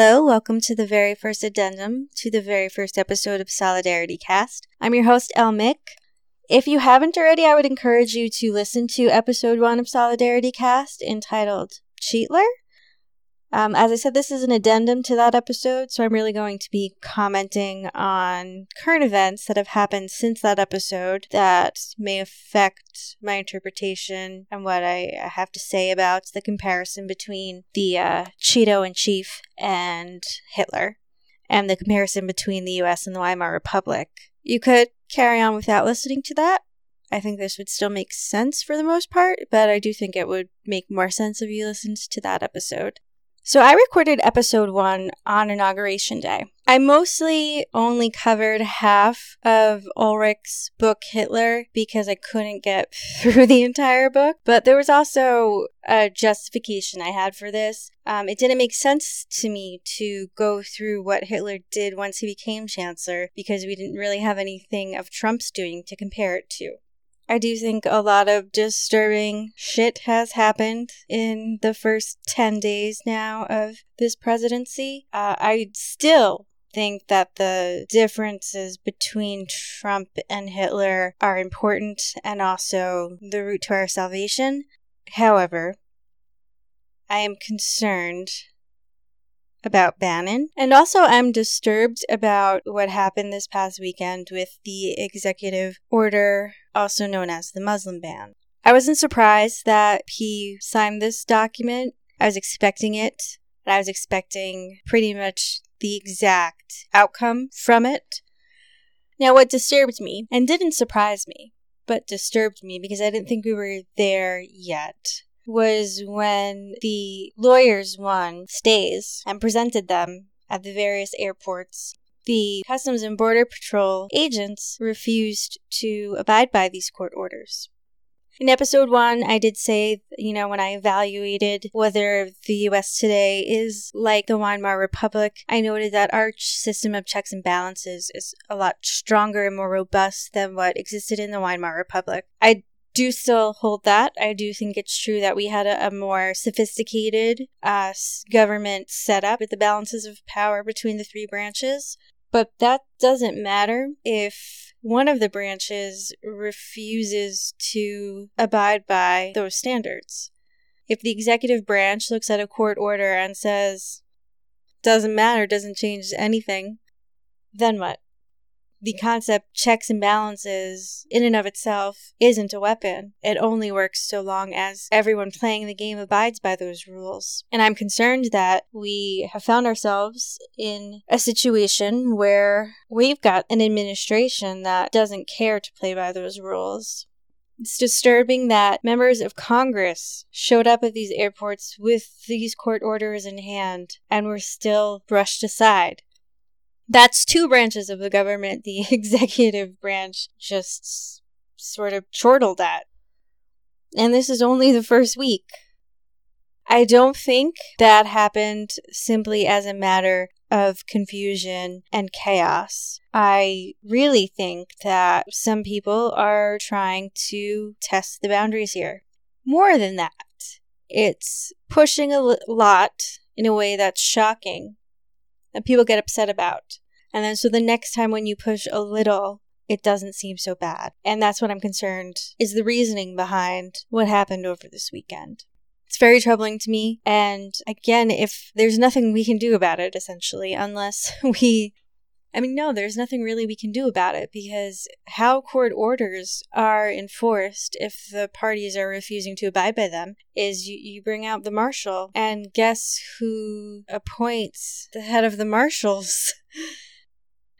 Hello, welcome to the very first addendum to the very first episode of Solidarity Cast. I'm your host, El Mick. If you haven't already, I would encourage you to listen to episode one of Solidarity Cast entitled Cheatler. Um, as I said, this is an addendum to that episode, so I'm really going to be commenting on current events that have happened since that episode that may affect my interpretation and what I have to say about the comparison between the uh, Cheeto in chief and Hitler, and the comparison between the US and the Weimar Republic. You could carry on without listening to that. I think this would still make sense for the most part, but I do think it would make more sense if you listened to that episode. So I recorded episode one on Inauguration Day. I mostly only covered half of Ullrich's book Hitler because I couldn't get through the entire book, but there was also a justification I had for this. Um, it didn't make sense to me to go through what Hitler did once he became chancellor because we didn't really have anything of Trump's doing to compare it to. I do think a lot of disturbing shit has happened in the first 10 days now of this presidency. Uh, I still think that the differences between Trump and Hitler are important and also the route to our salvation. However, I am concerned about Bannon. And also, I'm disturbed about what happened this past weekend with the executive order, also known as the Muslim ban. I wasn't surprised that he signed this document. I was expecting it. I was expecting pretty much the exact outcome from it. Now, what disturbed me, and didn't surprise me, but disturbed me because I didn't think we were there yet, was when the lawyers won stays and presented them at the various airports. The Customs and Border Patrol agents refused to abide by these court orders. In episode one, I did say, you know, when I evaluated whether the US today is like the Weimar Republic, I noted that our system of checks and balances is a lot stronger and more robust than what existed in the Weimar Republic. I do still hold that. I do think it's true that we had a, a more sophisticated uh, government setup with the balances of power between the three branches. But that doesn't matter if one of the branches refuses to abide by those standards. If the executive branch looks at a court order and says, doesn't matter, doesn't change anything, then what? The concept checks and balances in and of itself isn't a weapon. It only works so long as everyone playing the game abides by those rules. And I'm concerned that we have found ourselves in a situation where we've got an administration that doesn't care to play by those rules. It's disturbing that members of Congress showed up at these airports with these court orders in hand and were still brushed aside that's two branches of the government the executive branch just sort of chortled at. And this is only the first week. I don't think that happened simply as a matter of confusion and chaos. I really think that some people are trying to test the boundaries here. More than that, it's pushing a lot in a way that's shocking that people get upset about. And then so the next time when you push a little, it doesn't seem so bad. And that's what I'm concerned is the reasoning behind what happened over this weekend. It's very troubling to me. And again, if there's nothing we can do about it, essentially, unless we I mean, no, there's nothing really we can do about it because how court orders are enforced if the parties are refusing to abide by them is you, you bring out the marshal, and guess who appoints the head of the marshals?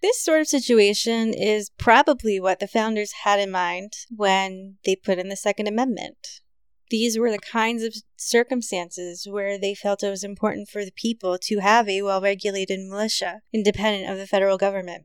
This sort of situation is probably what the founders had in mind when they put in the Second Amendment. These were the kinds of circumstances where they felt it was important for the people to have a well regulated militia, independent of the federal government.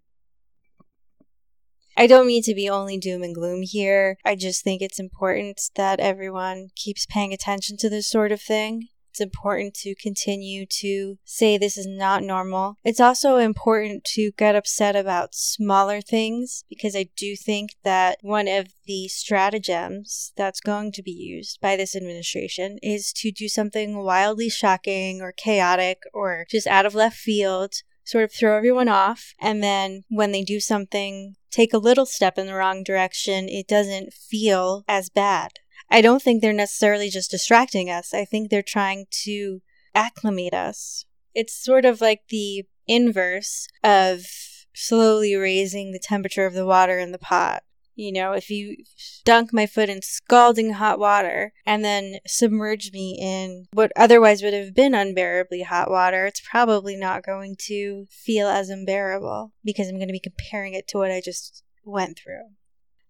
I don't mean to be only doom and gloom here. I just think it's important that everyone keeps paying attention to this sort of thing It's important to continue to say this is not normal. It's also important to get upset about smaller things because I do think that one of the stratagems that's going to be used by this administration is to do something wildly shocking or chaotic or just out of left field sort of throw everyone off. And then when they do something, take a little step in the wrong direction, it doesn't feel as bad. I don't think they're necessarily just distracting us. I think they're trying to acclimate us. It's sort of like the inverse of slowly raising the temperature of the water in the pot. You know, if you dunk my foot in scalding hot water and then submerge me in what otherwise would have been unbearably hot water, it's probably not going to feel as unbearable because I'm going to be comparing it to what I just went through.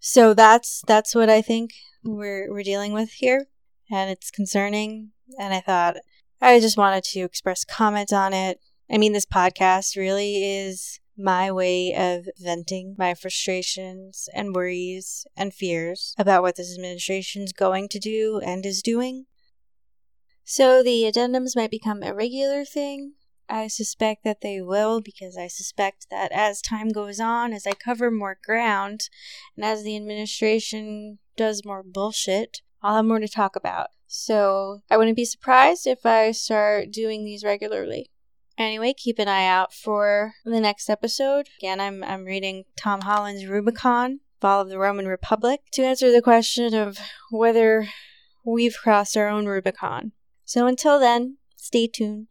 So that's that's what I think we're we're dealing with here, and it's concerning. And I thought I just wanted to express comment on it. I mean, this podcast really is my way of venting my frustrations and worries and fears about what this administration's going to do and is doing. So the addendums might become a regular thing. I suspect that they will because I suspect that as time goes on, as I cover more ground, and as the administration does more bullshit, I'll have more to talk about. So I wouldn't be surprised if I start doing these regularly. Anyway, keep an eye out for the next episode. Again, I'm I'm reading Tom Holland's Rubicon, Fall of the Roman Republic, to answer the question of whether we've crossed our own Rubicon. So until then, stay tuned.